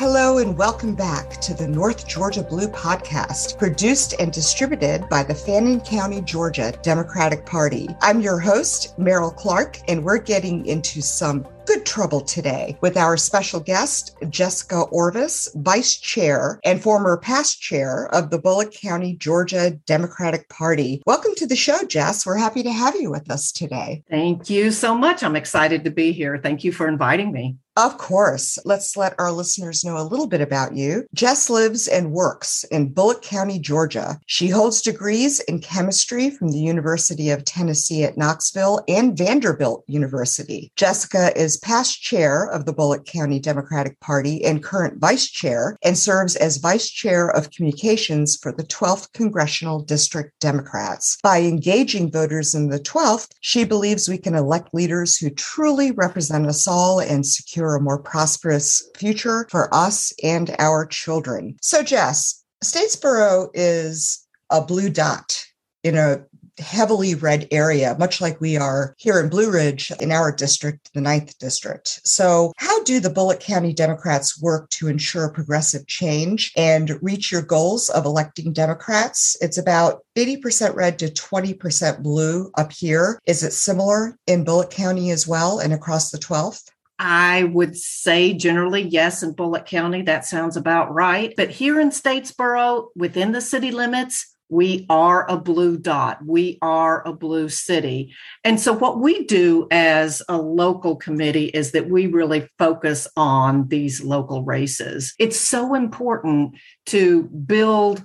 Hello, and welcome back to the North Georgia Blue podcast, produced and distributed by the Fannin County, Georgia Democratic Party. I'm your host, Meryl Clark, and we're getting into some good trouble today with our special guest, Jessica Orvis, Vice Chair and former past chair of the Bulloch County, Georgia Democratic Party. Welcome to the show, Jess. We're happy to have you with us today. Thank you so much. I'm excited to be here. Thank you for inviting me. Of course. Let's let our listeners know a little bit about you. Jess lives and works in Bulloch County, Georgia. She holds degrees in chemistry from the University of Tennessee at Knoxville and Vanderbilt University. Jessica is past chair of the Bulloch County Democratic Party and current vice chair, and serves as vice chair of communications for the 12th Congressional District Democrats. By engaging voters in the 12th, she believes we can elect leaders who truly represent us all and secure a more prosperous future for us and our children. So, Jess, Statesboro is a blue dot in a heavily red area, much like we are here in Blue Ridge in our district, the ninth district. So, how do the Bulloch County Democrats work to ensure progressive change and reach your goals of electing Democrats? It's about 80% red to 20% blue up here. Is it similar in Bulloch County as well and across the 12th? I would say generally yes in Bulloch County. That sounds about right. But here in Statesboro, within the city limits, we are a blue dot. We are a blue city. And so, what we do as a local committee is that we really focus on these local races. It's so important to build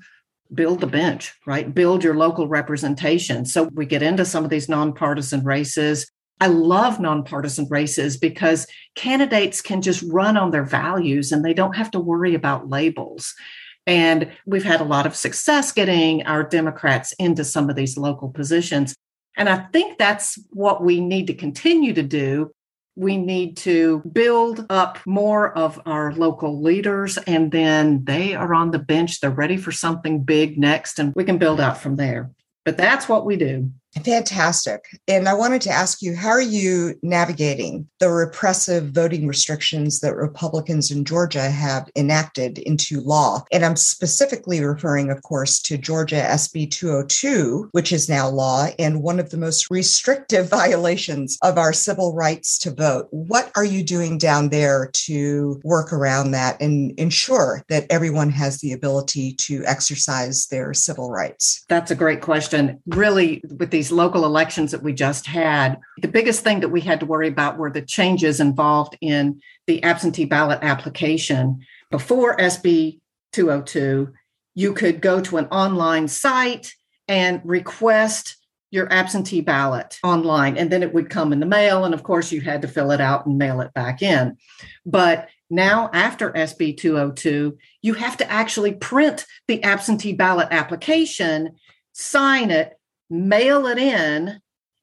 build the bench right build your local representation so we get into some of these nonpartisan races I love nonpartisan races because candidates can just run on their values and they don't have to worry about labels. And we've had a lot of success getting our Democrats into some of these local positions. And I think that's what we need to continue to do. We need to build up more of our local leaders, and then they are on the bench. They're ready for something big next, and we can build out from there. But that's what we do. Fantastic. And I wanted to ask you, how are you navigating the repressive voting restrictions that Republicans in Georgia have enacted into law? And I'm specifically referring, of course, to Georgia SB 202, which is now law and one of the most restrictive violations of our civil rights to vote. What are you doing down there to work around that and ensure that everyone has the ability to exercise their civil rights? That's a great question. Really, with these these local elections that we just had, the biggest thing that we had to worry about were the changes involved in the absentee ballot application. Before SB 202, you could go to an online site and request your absentee ballot online, and then it would come in the mail. And of course, you had to fill it out and mail it back in. But now, after SB 202, you have to actually print the absentee ballot application, sign it, mail it in,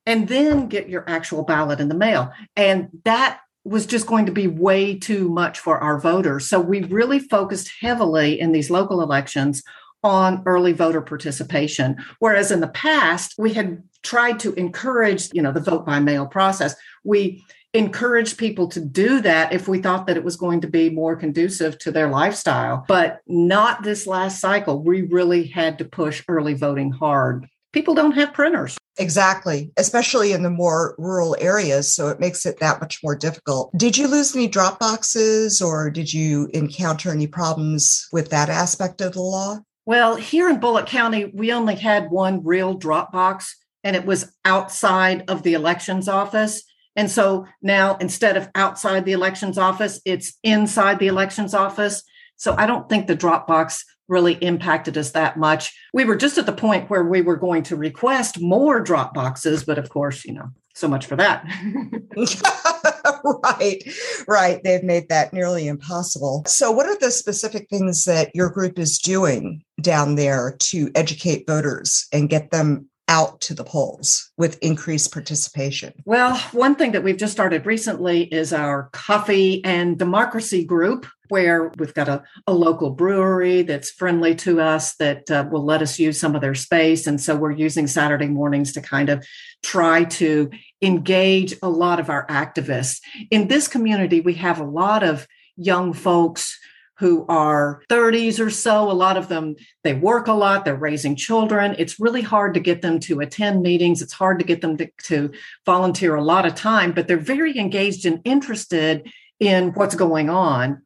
and then get your actual ballot in the mail. And that was just going to be way too much for our voters. So we really focused heavily in these local elections on early voter participation. Whereas in the past, we had tried to encourage, you know, the vote by mail process. We encouraged people to do that if we thought that it was going to be more conducive to their lifestyle. But not this last cycle. We really had to push early voting hard people don't have printers. Exactly, especially in the more rural areas. So it makes it that much more difficult. Did you lose any drop boxes or did you encounter any problems with that aspect of the law? Well, here in Bulloch County, we only had one real drop box, and it was outside of the elections office. And so now instead of outside the elections office, it's inside the elections office. So I don't think the drop box really impacted us that much. We were just at the point where we were going to request more drop boxes, but of course, you know, so much for that. right, right. They've made that nearly impossible. So, what are the specific things that your group is doing down there to educate voters and get them out to the polls with increased participation? Well, one thing that we've just started recently is our coffee and democracy group, where we've got a, a local brewery that's friendly to us that uh, will let us use some of their space. And so we're using Saturday mornings to kind of try to engage a lot of our activists. In this community, we have a lot of young folks who are 30s or so. A lot of them, they work a lot, they're raising children. It's really hard to get them to attend meetings. It's hard to get them to, to volunteer a lot of time, but they're very engaged and interested in what's going on.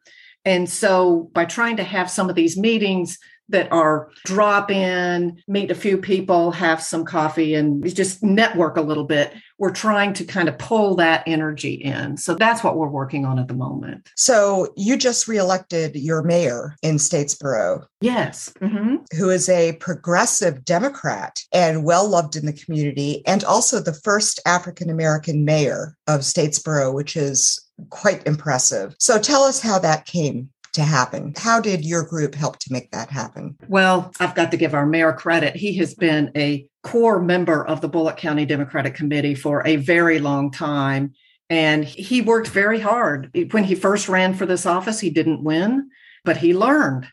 And so by trying to have some of these meetings, that are drop in, meet a few people, have some coffee, and just network a little bit. We're trying to kind of pull that energy in. So that's what we're working on at the moment. So you just reelected your mayor in Statesboro. Yes. Mm-hmm. Who is a progressive Democrat and well loved in the community, and also the first African American mayor of Statesboro, which is quite impressive. So tell us how that came to happen. How did your group help to make that happen? Well, I've got to give our mayor credit. He has been a core member of the Bulloch County Democratic Committee for a very long time. And he worked very hard. When he first ran for this office, he didn't win, but he learned.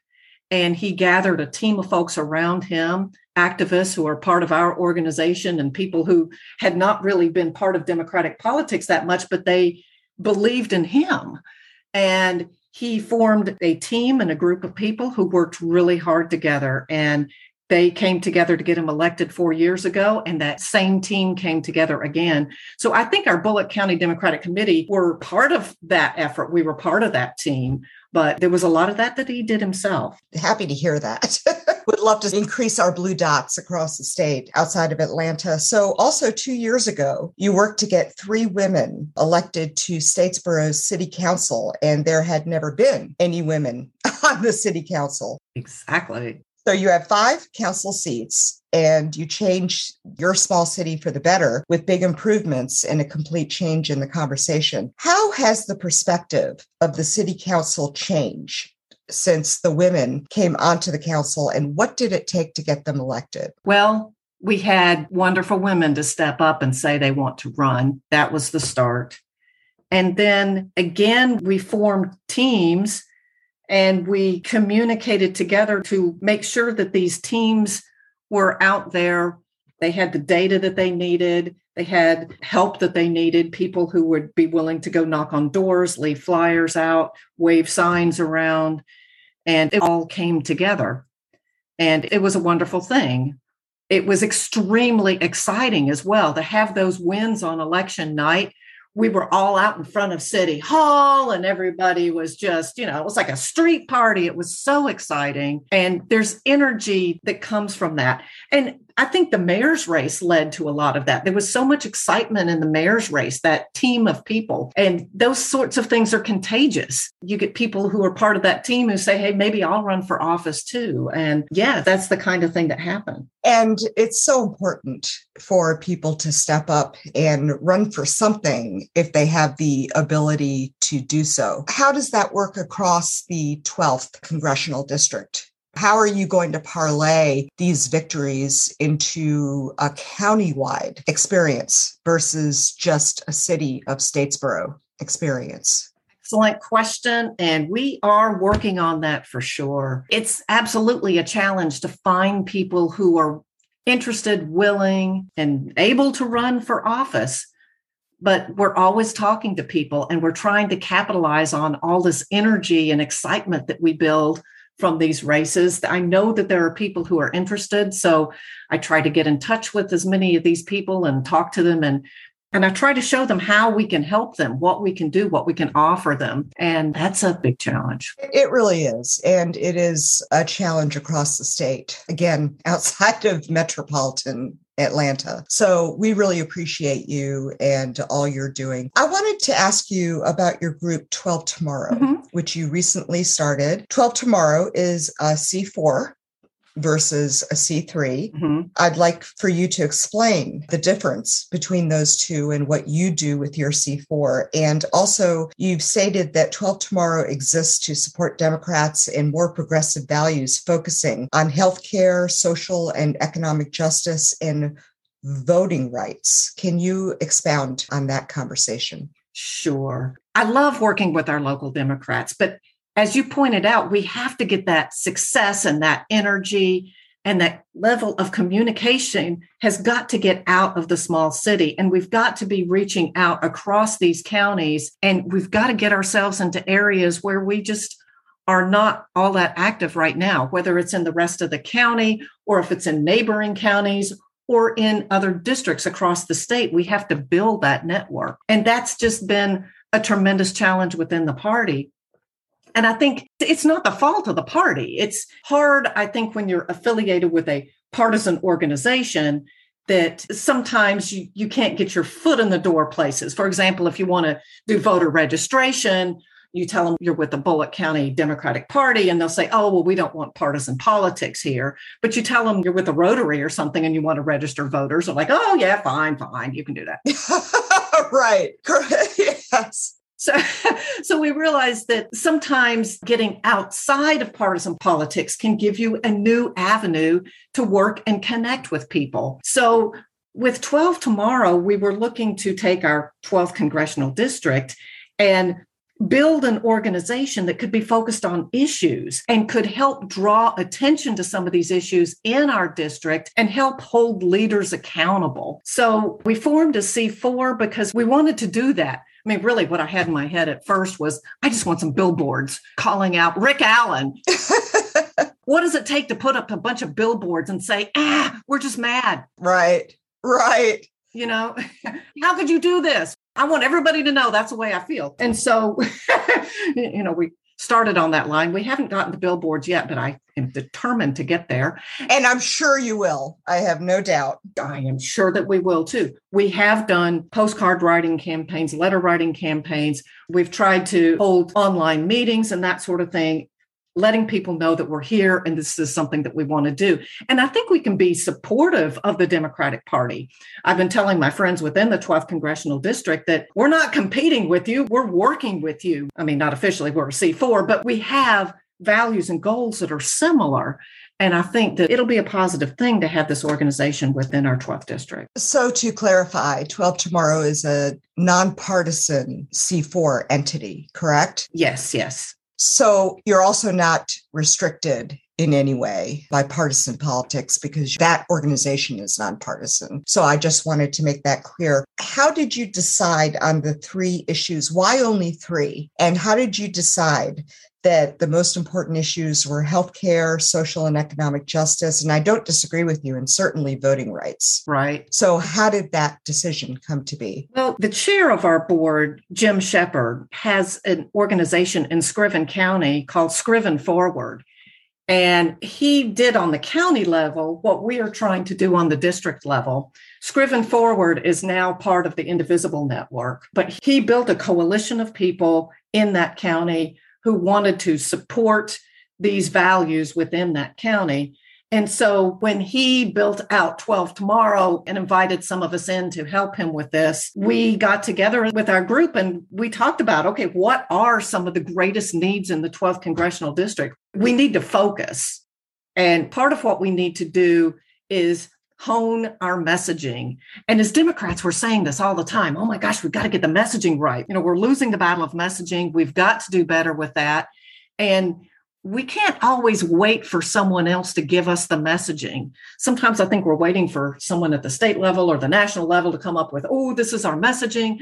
And he gathered a team of folks around him, activists who are part of our organization and people who had not really been part of Democratic politics that much, but they believed in him. And he formed a team and a group of people who worked really hard together and they came together to get him elected four years ago, and that same team came together again. So I think our Bulloch County Democratic Committee were part of that effort. We were part of that team, but there was a lot of that that he did himself. Happy to hear that. Would love to increase our blue dots across the state outside of Atlanta. So, also two years ago, you worked to get three women elected to Statesboro's city council, and there had never been any women on the city council. Exactly. So you have five council seats and you change your small city for the better with big improvements and a complete change in the conversation. How has the perspective of the city council changed? Since the women came onto the council, and what did it take to get them elected? Well, we had wonderful women to step up and say they want to run. That was the start. And then again, we formed teams and we communicated together to make sure that these teams were out there. They had the data that they needed. They had help that they needed, people who would be willing to go knock on doors, leave flyers out, wave signs around. And it all came together. And it was a wonderful thing. It was extremely exciting as well to have those wins on election night we were all out in front of City Hall and everybody was just, you know, it was like a street party. It was so exciting. And there's energy that comes from that. And I think the mayor's race led to a lot of that. There was so much excitement in the mayor's race, that team of people. And those sorts of things are contagious. You get people who are part of that team who say, hey, maybe I'll run for office too. And yeah, that's the kind of thing that happened. And it's so important for people to step up and run for something if they have the ability to do so. How does that work across the 12th congressional district? How are you going to parlay these victories into a countywide experience versus just a city of Statesboro experience? Excellent question. And we are working on that for sure. It's absolutely a challenge to find people who are interested, willing, and able to run for office. But we're always talking to people and we're trying to capitalize on all this energy and excitement that we build from these races. I know that there are people who are interested, so I try to get in touch with as many of these people and talk to them and and I try to show them how we can help them, what we can do, what we can offer them. And that's a big challenge. It really is. And it is a challenge across the state. Again, outside of metropolitan Atlanta. So we really appreciate you and all you're doing. I wanted to ask you about your group 12 Tomorrow, mm-hmm. which you recently started. 12 Tomorrow is a C4 versus a C3. Mm-hmm. I'd like for you to explain the difference between those two and what you do with your C4. And also, you've stated that 12 Tomorrow exists to support Democrats and more progressive values, focusing on healthcare, social and economic justice, and voting rights. Can you expound on that conversation? Sure. I love working with our local Democrats, but as you pointed out, we have to get that success and that energy and that level of communication has got to get out of the small city. And we've got to be reaching out across these counties and we've got to get ourselves into areas where we just are not all that active right now, whether it's in the rest of the county or if it's in neighboring counties or in other districts across the state. We have to build that network. And that's just been a tremendous challenge within the party. And I think it's not the fault of the party. It's hard, I think, when you're affiliated with a partisan organization that sometimes you, you can't get your foot in the door places. For example, if you want to do voter registration, you tell them you're with the Bulloch County Democratic Party, and they'll say, Oh, well, we don't want partisan politics here. But you tell them you're with the Rotary or something and you want to register voters. They're like, Oh, yeah, fine, fine. You can do that. right. yes. So, so we realized that sometimes getting outside of partisan politics can give you a new avenue to work and connect with people. So with 12 tomorrow, we were looking to take our 12th congressional district and build an organization that could be focused on issues and could help draw attention to some of these issues in our district and help hold leaders accountable. So we formed a C4 because we wanted to do that. I mean, really, what I had in my head at first was I just want some billboards calling out Rick Allen. what does it take to put up a bunch of billboards and say, ah, we're just mad? Right, right. You know, how could you do this? I want everybody to know that's the way I feel. And so, you know, we started on that line. We haven't gotten the billboards yet, but I am determined to get there. And I'm sure you will. I have no doubt. I am sure that we will too. We have done postcard writing campaigns, letter writing campaigns. We've tried to hold online meetings and that sort of thing letting people know that we're here and this is something that we want to do. And I think we can be supportive of the Democratic Party. I've been telling my friends within the 12th congressional district that we're not competing with you, we're working with you. I mean, not officially, we're a C4, but we have values and goals that are similar. And I think that it'll be a positive thing to have this organization within our 12th district. So, to clarify, 12 Tomorrow is a nonpartisan C4 entity, correct? Yes, yes. So you're also not restricted in any way by partisan politics because that organization is nonpartisan. So I just wanted to make that clear. How did you decide on the three issues? Why only three? And how did you decide that the most important issues were healthcare, social and economic justice. And I don't disagree with you, and certainly voting rights. Right. So, how did that decision come to be? Well, the chair of our board, Jim Shepard, has an organization in Screven County called Screven Forward. And he did on the county level what we are trying to do on the district level. Screven Forward is now part of the Indivisible Network, but he built a coalition of people in that county who wanted to support these values within that county. And so when he built out 12 Tomorrow and invited some of us in to help him with this, we got together with our group and we talked about okay, what are some of the greatest needs in the 12th congressional district? We need to focus. And part of what we need to do is hone our messaging. And as Democrats, we're saying this all the time. Oh my gosh, we've got to get the messaging right. You know, we're losing the battle of messaging. We've got to do better with that. And we can't always wait for someone else to give us the messaging. Sometimes I think we're waiting for someone at the state level or the national level to come up with, oh, this is our messaging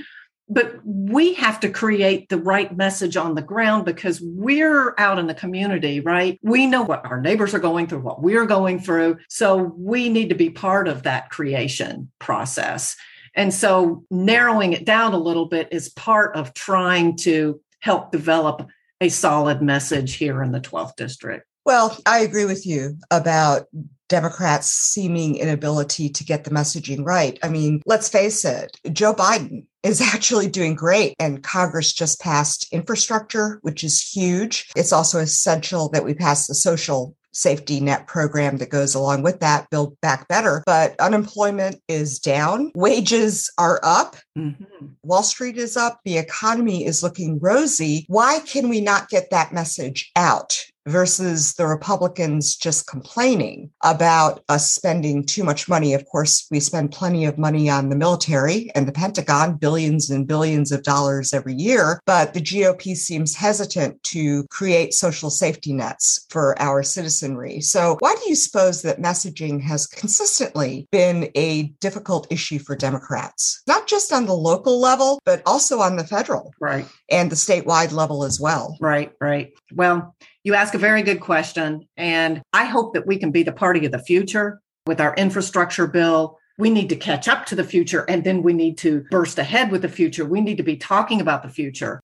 but we have to create the right message on the ground because we're out in the community, right? We know what our neighbors are going through, what we're going through. So we need to be part of that creation process. And so narrowing it down a little bit is part of trying to help develop a solid message here in the 12th district. Well, I agree with you about Democrats' seeming inability to get the messaging right. I mean, let's face it, Joe Biden is actually doing great. And Congress just passed infrastructure, which is huge. It's also essential that we pass the social safety net program that goes along with that, Build Back Better. But unemployment is down, wages are up, mm-hmm. Wall Street is up, the economy is looking rosy. Why can we not get that message out? Versus the Republicans just complaining about us spending too much money. Of course, we spend plenty of money on the military and the Pentagon, billions and billions of dollars every year, but the GOP seems hesitant to create social safety nets for our citizenry. So, why do you suppose that messaging has consistently been a difficult issue for Democrats, not just on the local level, but also on the federal right. and the statewide level as well? Right, right. Well, you ask a very good question. And I hope that we can be the party of the future with our infrastructure bill. We need to catch up to the future and then we need to burst ahead with the future. We need to be talking about the future.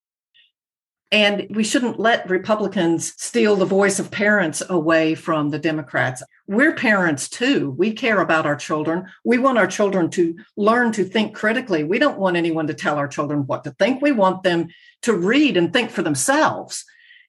And we shouldn't let Republicans steal the voice of parents away from the Democrats. We're parents too. We care about our children. We want our children to learn to think critically. We don't want anyone to tell our children what to think. We want them to read and think for themselves.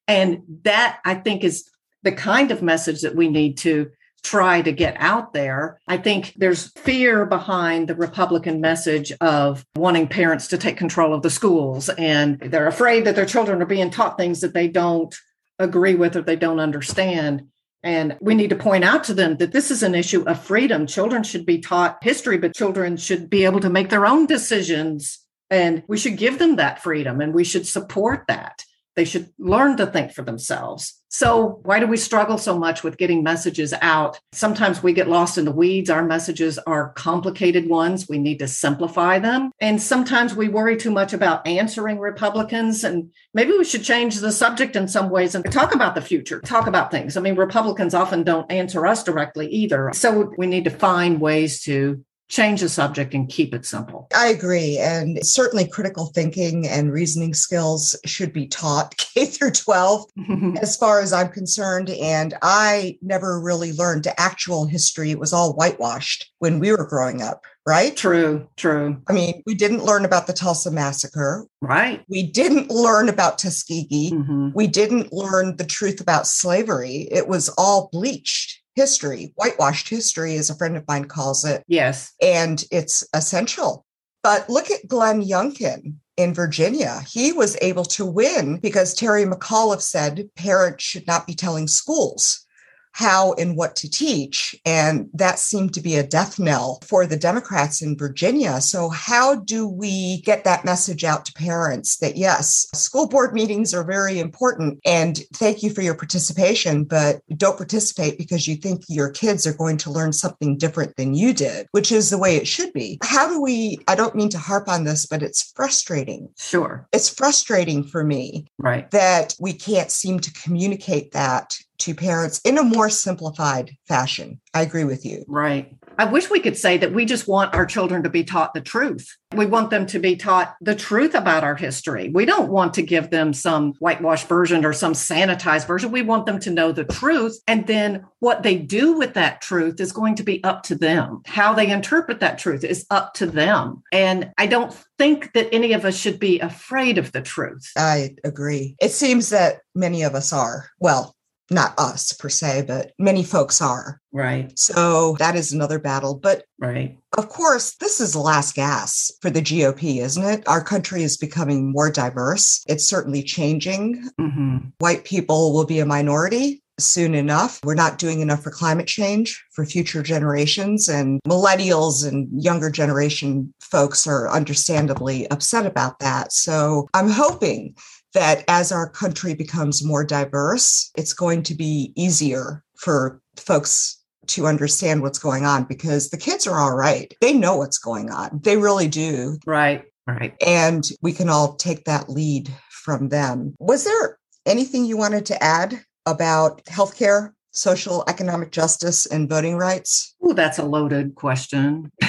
And that I think is the kind of message that we need to try to get out there. I think there's fear behind the Republican message of wanting parents to take control of the schools, and they're afraid that their children are being taught things that they don't agree with or they don't understand. And we need to point out to them that this is an issue of freedom. Children should be taught history, but children should be able to make their own decisions. And we should give them that freedom and we should support that. They should learn to think for themselves. So, why do we struggle so much with getting messages out? Sometimes we get lost in the weeds. Our messages are complicated ones. We need to simplify them. And sometimes we worry too much about answering Republicans. And maybe we should change the subject in some ways and talk about the future, talk about things. I mean, Republicans often don't answer us directly either. So, we need to find ways to change the subject and keep it simple. I agree. And certainly critical thinking and reasoning skills should be taught K through 12, as far as I'm concerned. And I never really learned actual history. It was all whitewashed when we were growing up. Right? True, true. I mean, we didn't learn about the Tulsa massacre. Right. We didn't learn about Tuskegee. Mm-hmm. We didn't learn the truth about slavery. It was all bleached history, whitewashed history, as a friend of mine calls it. Yes. And it's essential. But look at Glenn Youngkin in Virginia. He was able to win because Terry McAuliffe said parents should not be telling schools how and what to teach. And that seemed to be a death knell for the Democrats in Virginia. So, how do we get that message out to parents that yes, school board meetings are very important and thank you for your participation, but don't participate because you think your kids are going to learn something different than you did, which is the way it should be. How do we, I don't mean to harp on this, but it's frustrating. Sure. It's frustrating for me Right. that we can't seem to communicate that to parents in a more simplified fashion. I agree with you. Right. I wish we could say that we just want our children to be taught the truth. We want them to be taught the truth about our history. We don't want to give them some whitewashed version or some sanitized version. We want them to know the truth. And then what they do with that truth is going to be up to them. How they interpret that truth is up to them. And I don't think that any of us should be afraid of the truth. I agree. It seems that many of us are. Well, not us per se, but many folks are. Right. So that is another battle. But Right. of course, this is the last gas for the GOP, isn't it? Our country is becoming more diverse. It's certainly changing. hmm White people will be a minority soon enough. We're not doing enough for climate change for future generations, and millennials and younger generation folks are understandably upset about that. So I'm hoping that as our country becomes more diverse, it's going to be easier for folks to understand what's going on because the kids are all right. They know what's going on. They really do. Right. Right. And we can all take that lead from them. Was there anything you wanted to add about healthcare, social, economic justice, and voting rights? Oh, that's a loaded question.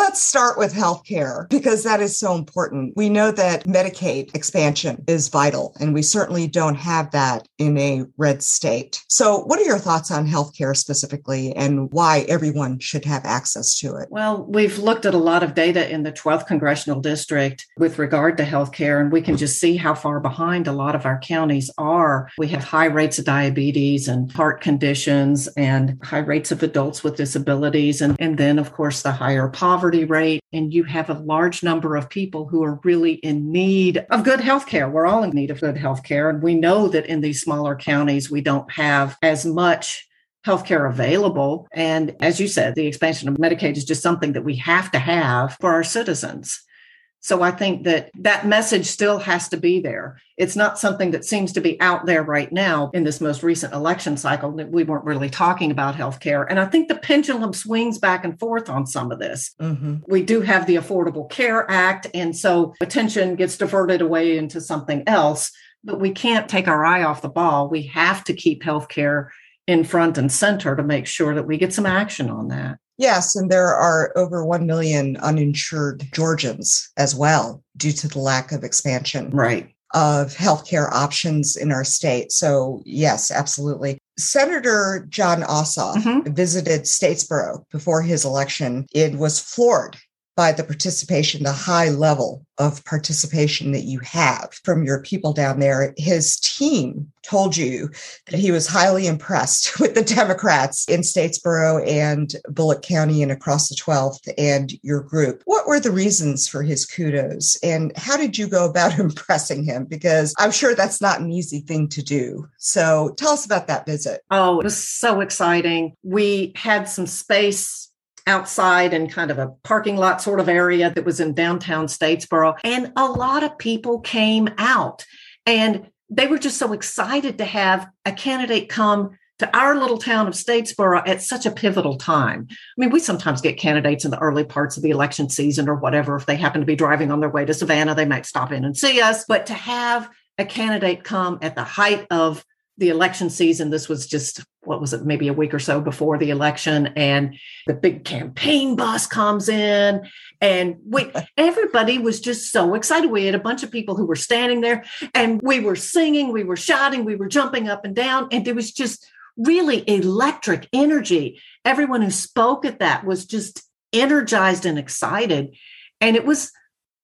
Let's start with healthcare because that is so important. We know that Medicaid expansion is vital, and we certainly don't have that in a red state. So, what are your thoughts on healthcare specifically and why everyone should have access to it? Well, we've looked at a lot of data in the 12th congressional district with regard to healthcare, and we can just see how far behind a lot of our counties are. We have high rates of diabetes and heart conditions and high rates of adults with disabilities, and, and then, of course, the higher poverty poverty rate and you have a large number of people who are really in need of good health care. We're all in need of good health care. And we know that in these smaller counties, we don't have as much healthcare available. And as you said, the expansion of Medicaid is just something that we have to have for our citizens. So I think that that message still has to be there. It's not something that seems to be out there right now in this most recent election cycle that we weren't really talking about healthcare. And I think the pendulum swings back and forth on some of this. Mm-hmm. We do have the Affordable Care Act. And so attention gets diverted away into something else, but we can't take our eye off the ball. We have to keep healthcare in front and center to make sure that we get some action on that. Yes, and there are over 1 million uninsured Georgians as well due to the lack of expansion. Right. Of healthcare options in our state. So, yes, absolutely. Senator Jon Ossoff mm-hmm. visited Statesboro before his election. It was floored by the participation, the high level of participation that you have from your people down there. His team told you that he was highly impressed with the Democrats in Statesboro and Bulloch County and across the 12th and your group. What were the reasons for his kudos and how did you go about impressing him? Because I'm sure that's not an easy thing to do. So tell us about that visit. Oh, it was so exciting. We had some space outside in kind of a parking lot sort of area that was in downtown Statesboro. And a lot of people came out and they were just so excited to have a candidate come to our little town of Statesboro at such a pivotal time. I mean, we sometimes get candidates in the early parts of the election season or whatever. If they happen to be driving on their way to Savannah, they might stop in and see us. But to have a candidate come at the height of the election season. This was just, what was it, maybe a week or so before the election. And the big campaign bus comes in. And we, everybody was just so excited. We had a bunch of people who were standing there and we were singing, we were shouting, we were jumping up and down. And there was just really electric energy. Everyone who spoke at that was just energized and excited. And it was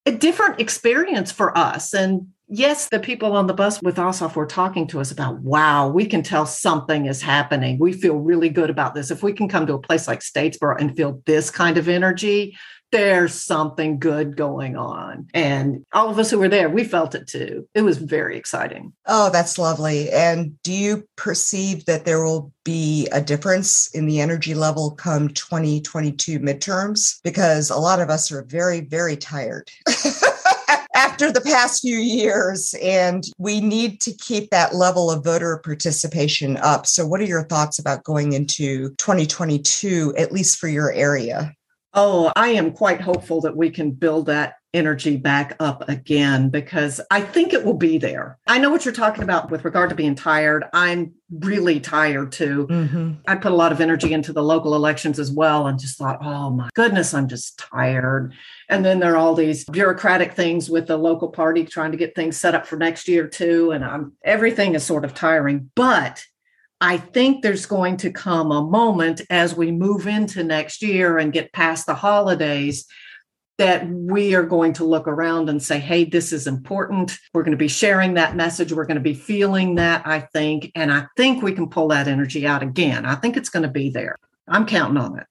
a different experience for us. And yes, the people on the bus with Ossoff were talking to us about, wow, we can tell something is happening. We feel really good about this. If we can come to a place like Statesboro and feel this kind of energy, there's something good going on. And all of us who were there, we felt it too. It was very exciting. Oh, that's lovely. And do you perceive that there will be a difference in the energy level come 2022 midterms? Because a lot of us are very, very tired. after the past few years, and we need to keep that level of voter participation up. So, what are your thoughts about going into 2022, at least for your area? Oh, I am quite hopeful that we can build that energy back up again because I think it will be there. I know what you're talking about with regard to being tired. I'm really tired too. Mm-hmm. I put a lot of energy into the local elections as well and just thought, oh my goodness, I'm just tired. And then there are all these bureaucratic things with the local party trying to get things set up for next year too. And I'm, everything is sort of tiring. But I think there's going to come a moment as we move into next year and get past the holidays that we are going to look around and say, hey, this is important. We're going to be sharing that message. We're going to be feeling that, I think. And I think we can pull that energy out again. I think it's going to be there. I'm counting on it.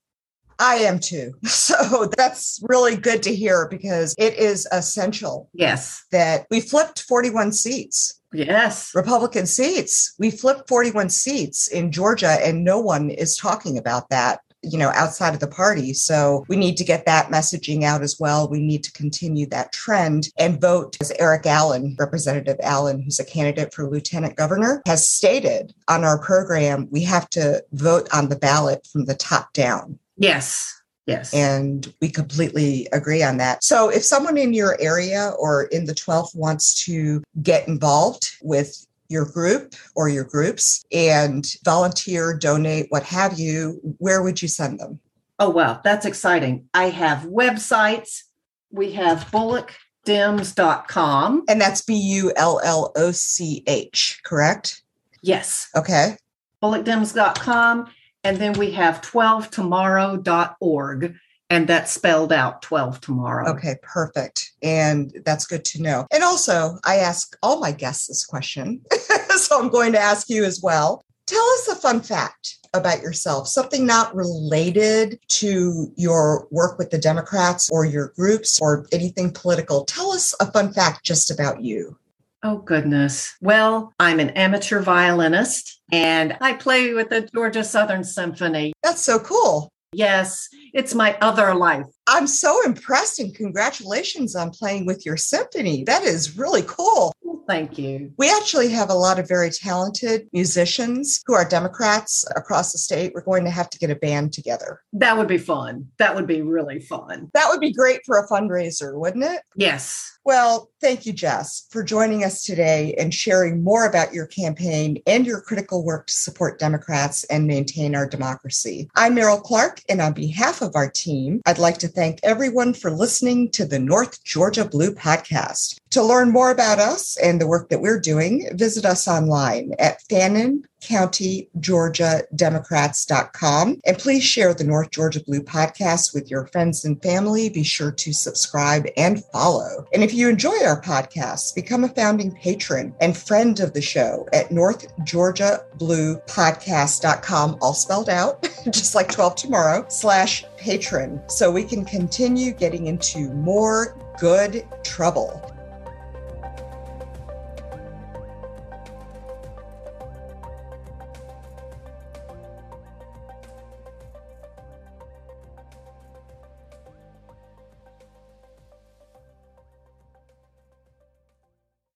I am too. So that's really good to hear because it is essential. Yes. That we flipped 41 seats. Yes. Republican seats. We flipped 41 seats in Georgia, and no one is talking about that you know outside of the party so we need to get that messaging out as well we need to continue that trend and vote as erick allen representative allen who's a candidate for lieutenant governor has stated on our program we have to vote on the ballot from the top down yes Yes. And we completely agree on that. So if someone in your area or in the 12th wants to get involved with your group or your groups and volunteer, donate, what have you, where would you send them? Oh, wow, that's exciting. I have websites. We have bullochdems.com. And that's B U L L O C H, correct? Yes. Okay. Bullochdems.com. And then we have 12tomorrow.org and that's spelled out 12 tomorrow. Okay, perfect. And that's good to know. And also, I ask all my guests this question. so I'm going to ask you as well. Tell us a fun fact about yourself, something not related to your work with the Democrats or your groups or anything political. Tell us a fun fact just about you. Oh, goodness. Well, I'm an amateur violinist and I play with the Georgia Southern Symphony. That's so cool. Yes, it's my other life. I'm so impressed and congratulations on playing with your symphony. That is really cool. Thank you. We actually have a lot of very talented musicians who are Democrats across the state. We're going to have to get a band together. That would be fun. That would be really fun. That would be great for a fundraiser, wouldn't it? Yes. Well, thank you, Jess, for joining us today and sharing more about your campaign and your critical work to support Democrats and maintain our democracy. I'm Meryl Clark, and on behalf of our team, I'd like to thank everyone for listening to the North Georgia Blue podcast. To learn more about us and the work that we're doing, visit us online at Fannin County, Georgia Democrats.com. And please share the North Georgia Blue podcast with your friends and family. Be sure to subscribe and follow. And if you enjoy our podcast, become a founding patron and friend of the show at North Georgia Blue Podcast.com, all spelled out, just like 12 tomorrow, slash patron, so we can continue getting into more good trouble.